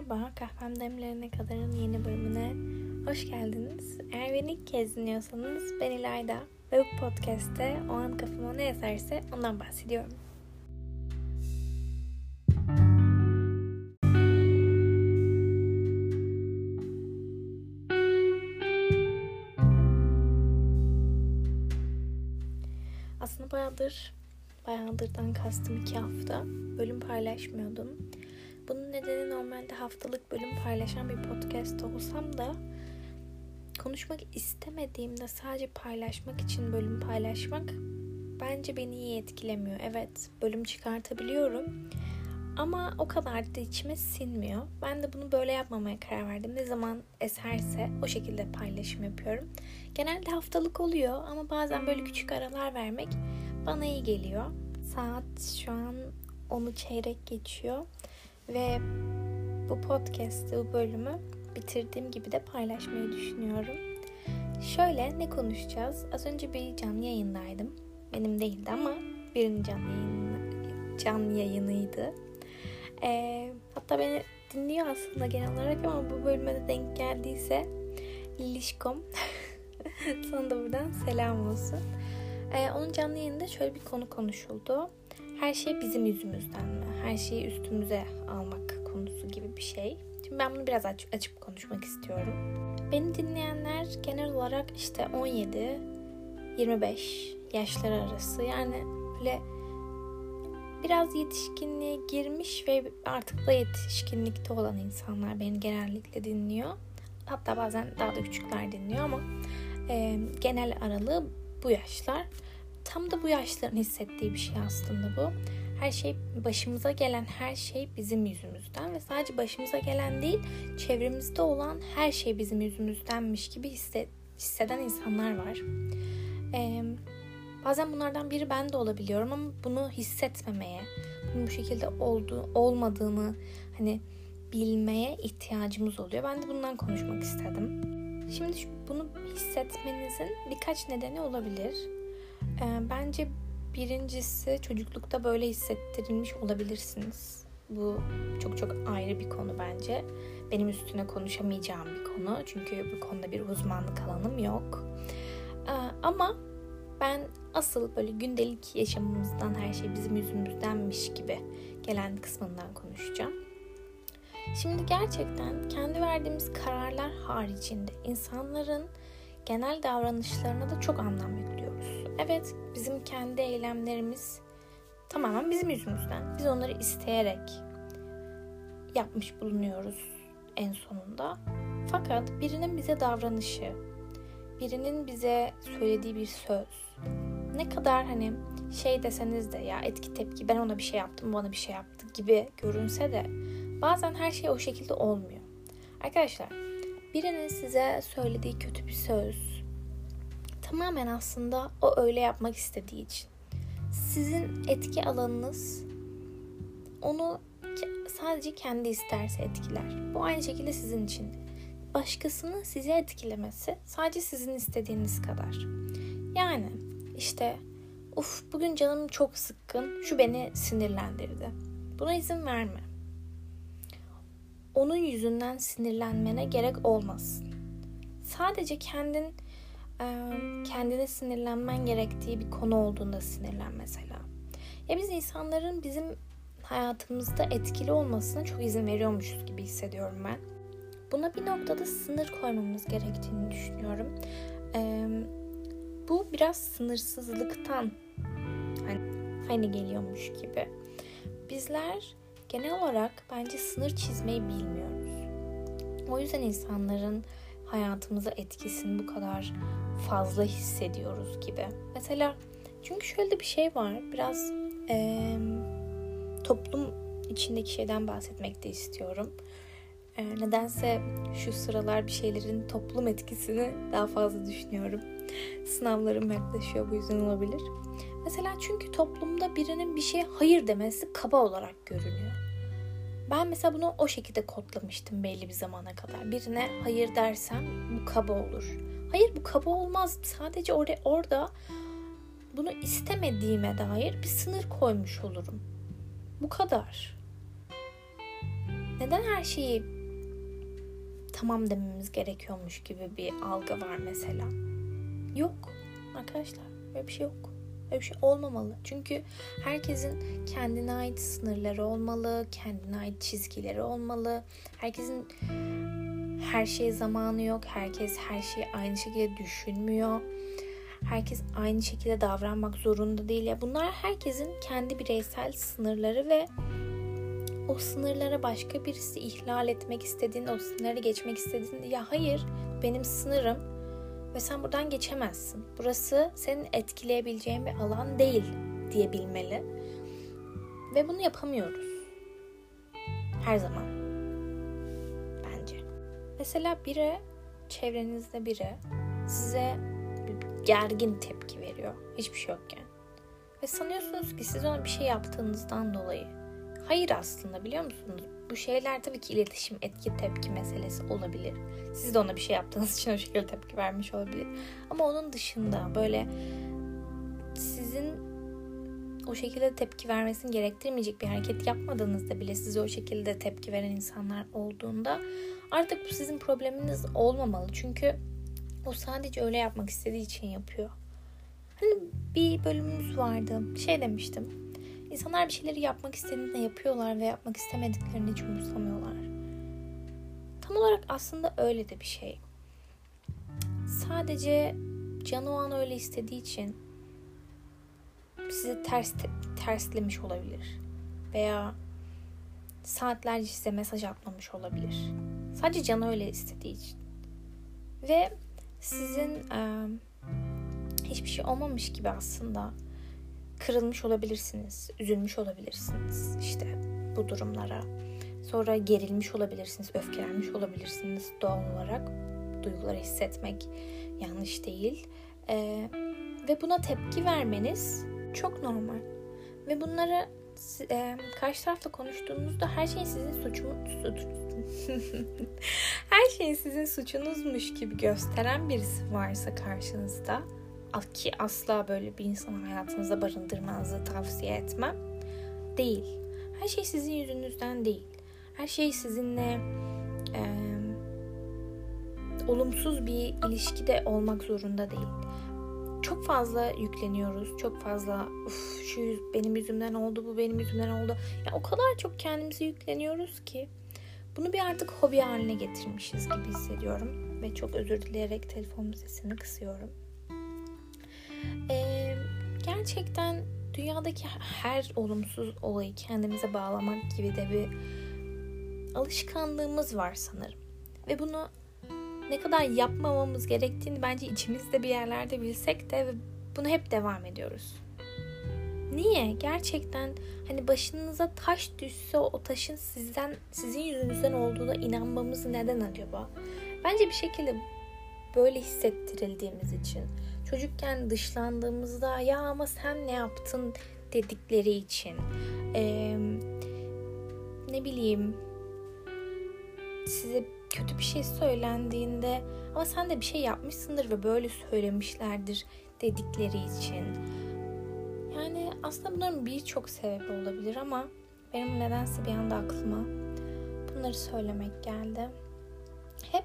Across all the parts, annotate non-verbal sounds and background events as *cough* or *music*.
Merhaba, Kahvem Demlerine Kadar'ın yeni bölümüne hoş geldiniz. Eğer beni ilk kez dinliyorsanız ben İlayda ve bu podcast'te o an kafama ne eserse ondan bahsediyorum. Aslında bayağıdır, bayağıdırdan kastım iki hafta bölüm paylaşmıyordum. Haftalık bölüm paylaşan bir podcast olsam da konuşmak istemediğimde sadece paylaşmak için bölüm paylaşmak bence beni iyi etkilemiyor. Evet, bölüm çıkartabiliyorum. Ama o kadar da içime sinmiyor. Ben de bunu böyle yapmamaya karar verdim. Ne zaman eserse o şekilde paylaşım yapıyorum. Genelde haftalık oluyor ama bazen böyle küçük aralar vermek bana iyi geliyor. Saat şu an onu çeyrek geçiyor. Ve bu podcast'ı, bu bölümü bitirdiğim gibi de paylaşmayı düşünüyorum. Şöyle ne konuşacağız? Az önce bir canlı yayındaydım. Benim değildi ama birinin canlı, yayını, canlı yayınıydı. Ee, hatta beni dinliyor aslında genel olarak ama bu bölüme de denk geldiyse Lilişkom *laughs* sana da buradan selam olsun. Ee, onun canlı yayında şöyle bir konu konuşuldu. Her şey bizim yüzümüzden mi? Her şeyi üstümüze almak gibi bir şey. Şimdi ben bunu biraz aç- açıp konuşmak istiyorum. Beni dinleyenler genel olarak işte 17-25 yaşlar arası yani böyle biraz yetişkinliğe girmiş ve artık da yetişkinlikte olan insanlar beni genellikle dinliyor. Hatta bazen daha da küçükler dinliyor ama e, genel aralığı bu yaşlar. Tam da bu yaşların hissettiği bir şey aslında bu. Her şey başımıza gelen her şey bizim yüzümüzden ve sadece başımıza gelen değil, çevremizde olan her şey bizim yüzümüzdenmiş gibi hisseden insanlar var. Ee, bazen bunlardan biri ben de olabiliyorum ama bunu hissetmemeye, bunun bu şekilde olduğu olmadığını hani bilmeye ihtiyacımız oluyor. Ben de bundan konuşmak istedim. Şimdi bunu hissetmenizin birkaç nedeni olabilir. Ee, bence birincisi çocuklukta böyle hissettirilmiş olabilirsiniz. Bu çok çok ayrı bir konu bence. Benim üstüne konuşamayacağım bir konu. Çünkü bu konuda bir uzmanlık alanım yok. Ee, ama ben asıl böyle gündelik yaşamımızdan her şey bizim yüzümüzdenmiş gibi gelen kısmından konuşacağım. Şimdi gerçekten kendi verdiğimiz kararlar haricinde insanların genel davranışlarına da çok anlam yüklüyoruz. Evet, bizim kendi eylemlerimiz tamamen bizim yüzümüzden. Biz onları isteyerek yapmış bulunuyoruz en sonunda. Fakat birinin bize davranışı, birinin bize söylediği bir söz, ne kadar hani şey deseniz de ya etki tepki ben ona bir şey yaptım bana bir şey yaptı gibi görünse de bazen her şey o şekilde olmuyor. Arkadaşlar birinin size söylediği kötü bir söz tamamen aslında o öyle yapmak istediği için. Sizin etki alanınız onu sadece kendi isterse etkiler. Bu aynı şekilde sizin için. Başkasının sizi etkilemesi sadece sizin istediğiniz kadar. Yani işte uf bugün canım çok sıkkın şu beni sinirlendirdi. Buna izin verme. Onun yüzünden sinirlenmene gerek olmasın. Sadece kendin kendine sinirlenmen gerektiği bir konu olduğunda sinirlen mesela. Ya biz insanların bizim hayatımızda etkili olmasına çok izin veriyormuşuz gibi hissediyorum ben. Buna bir noktada sınır koymamız gerektiğini düşünüyorum. Bu biraz sınırsızlıktan hani aynı geliyormuş gibi. Bizler genel olarak bence sınır çizmeyi bilmiyoruz. O yüzden insanların hayatımıza etkisini bu kadar fazla hissediyoruz gibi. Mesela çünkü şöyle bir şey var. Biraz e, toplum içindeki şeyden bahsetmek de istiyorum. E, nedense şu sıralar bir şeylerin toplum etkisini daha fazla düşünüyorum. Sınavlarım yaklaşıyor bu yüzden olabilir. Mesela çünkü toplumda birinin bir şeye hayır demesi kaba olarak görünüyor. Ben mesela bunu o şekilde kodlamıştım belli bir zamana kadar. Birine hayır dersem bu kaba olur. Hayır bu kaba olmaz. Sadece orada, orada bunu istemediğime dair bir sınır koymuş olurum. Bu kadar. neden her şeyi tamam dememiz gerekiyormuş gibi bir algı var mesela. Yok arkadaşlar böyle bir şey yok. Öyle bir şey olmamalı. Çünkü herkesin kendine ait sınırları olmalı, kendine ait çizgileri olmalı. Herkesin her şey zamanı yok. Herkes her şeyi aynı şekilde düşünmüyor. Herkes aynı şekilde davranmak zorunda değil. Ya bunlar herkesin kendi bireysel sınırları ve o sınırlara başka birisi ihlal etmek istediğinde, o sınırları geçmek istediğinde ya hayır benim sınırım ve sen buradan geçemezsin. Burası senin etkileyebileceğin bir alan değil diyebilmeli. Ve bunu yapamıyoruz. Her zaman. Bence. Mesela biri, çevrenizde biri size gergin tepki veriyor. Hiçbir şey yokken. Ve sanıyorsunuz ki siz ona bir şey yaptığınızdan dolayı. Hayır aslında biliyor musunuz? Bu şeyler tabii ki iletişim, etki, tepki meselesi olabilir. Siz de ona bir şey yaptığınız *laughs* için o şekilde tepki vermiş olabilir. Ama onun dışında böyle sizin o şekilde tepki vermesini gerektirmeyecek bir hareket yapmadığınızda bile size o şekilde tepki veren insanlar olduğunda artık bu sizin probleminiz olmamalı. Çünkü o sadece öyle yapmak istediği için yapıyor. Hani bir bölümümüz vardı. Şey demiştim. İnsanlar bir şeyleri yapmak istediğinde yapıyorlar ve yapmak istemediklerini hiç umursamıyorlar. Tam olarak aslında öyle de bir şey. Sadece canı o an öyle istediği için sizi ters terslemiş olabilir. Veya saatlerce size mesaj atmamış olabilir. Sadece canı öyle istediği için. Ve sizin e, hiçbir şey olmamış gibi aslında kırılmış olabilirsiniz, üzülmüş olabilirsiniz işte bu durumlara. Sonra gerilmiş olabilirsiniz, öfkelenmiş olabilirsiniz doğal olarak. Duyguları hissetmek yanlış değil. Ee, ve buna tepki vermeniz çok normal. Ve bunları e, karşı tarafla konuştuğunuzda her şey sizin suçunuz *laughs* her şey sizin suçunuzmuş gibi gösteren birisi varsa karşınızda ki asla böyle bir insanı hayatınızda barındırmanızı tavsiye etmem. Değil. Her şey sizin yüzünüzden değil. Her şey sizinle e, olumsuz bir ilişkide olmak zorunda değil. Çok fazla yükleniyoruz. Çok fazla Uf, şu yüz, benim yüzümden oldu, bu benim yüzümden oldu. Ya o kadar çok kendimizi yükleniyoruz ki bunu bir artık hobi haline getirmişiz gibi hissediyorum ve çok özür dileyerek telefonun sesini kısıyorum. Ee, gerçekten dünyadaki her olumsuz olayı kendimize bağlamak gibi de bir alışkanlığımız var sanırım. Ve bunu ne kadar yapmamamız gerektiğini bence içimizde bir yerlerde bilsek de bunu hep devam ediyoruz. Niye? Gerçekten hani başınıza taş düşse o taşın sizden sizin yüzünüzden olduğuna inanmamız neden acaba? Bence bir şekilde böyle hissettirildiğimiz için çocukken dışlandığımızda ya ama sen ne yaptın dedikleri için ee, ne bileyim size kötü bir şey söylendiğinde ama sen de bir şey yapmışsındır ve böyle söylemişlerdir dedikleri için. Yani aslında bunların birçok sebebi olabilir ama benim nedense bir anda aklıma bunları söylemek geldi. Hep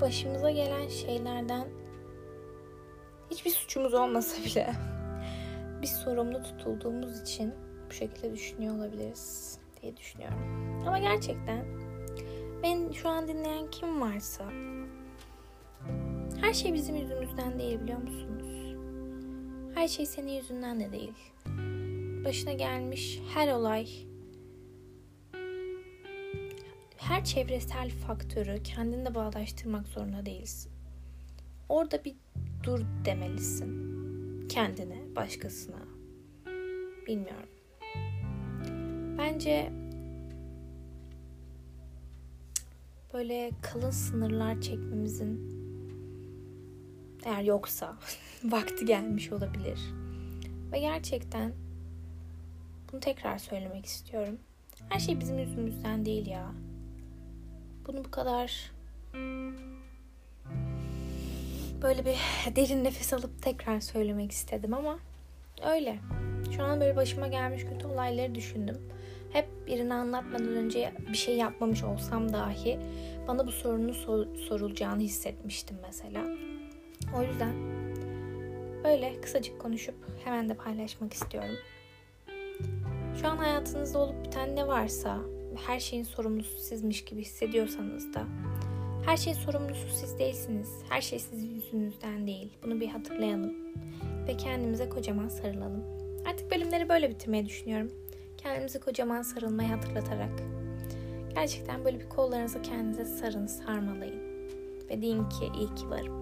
başımıza gelen şeylerden hiçbir suçumuz olmasa bile bir sorumlu tutulduğumuz için bu şekilde düşünüyor olabiliriz diye düşünüyorum. Ama gerçekten ben şu an dinleyen kim varsa her şey bizim yüzümüzden değil biliyor musunuz? Her şey senin yüzünden de değil. Başına gelmiş her olay her çevresel faktörü kendinde bağdaştırmak zorunda değilsin. Orada bir dur demelisin. Kendine, başkasına. Bilmiyorum. Bence böyle kalın sınırlar çekmemizin eğer yoksa *laughs* vakti gelmiş olabilir. Ve gerçekten bunu tekrar söylemek istiyorum. Her şey bizim yüzümüzden değil ya. Bunu bu kadar böyle bir derin nefes alıp tekrar söylemek istedim ama öyle. Şu an böyle başıma gelmiş kötü olayları düşündüm. hep birini anlatmadan önce bir şey yapmamış olsam dahi bana bu sorunun sor- sorulacağını hissetmiştim mesela. O yüzden böyle kısacık konuşup hemen de paylaşmak istiyorum. Şu an hayatınızda olup biten ne varsa her şeyin sorumlusu sizmiş gibi hissediyorsanız da her şeyin sorumlusu siz değilsiniz. Her şey sizin yüzünüzden değil. Bunu bir hatırlayalım. Ve kendimize kocaman sarılalım. Artık bölümleri böyle bitirmeyi düşünüyorum. Kendimizi kocaman sarılmayı hatırlatarak. Gerçekten böyle bir kollarınızı kendinize sarın, sarmalayın. Ve deyin ki iyi ki varım.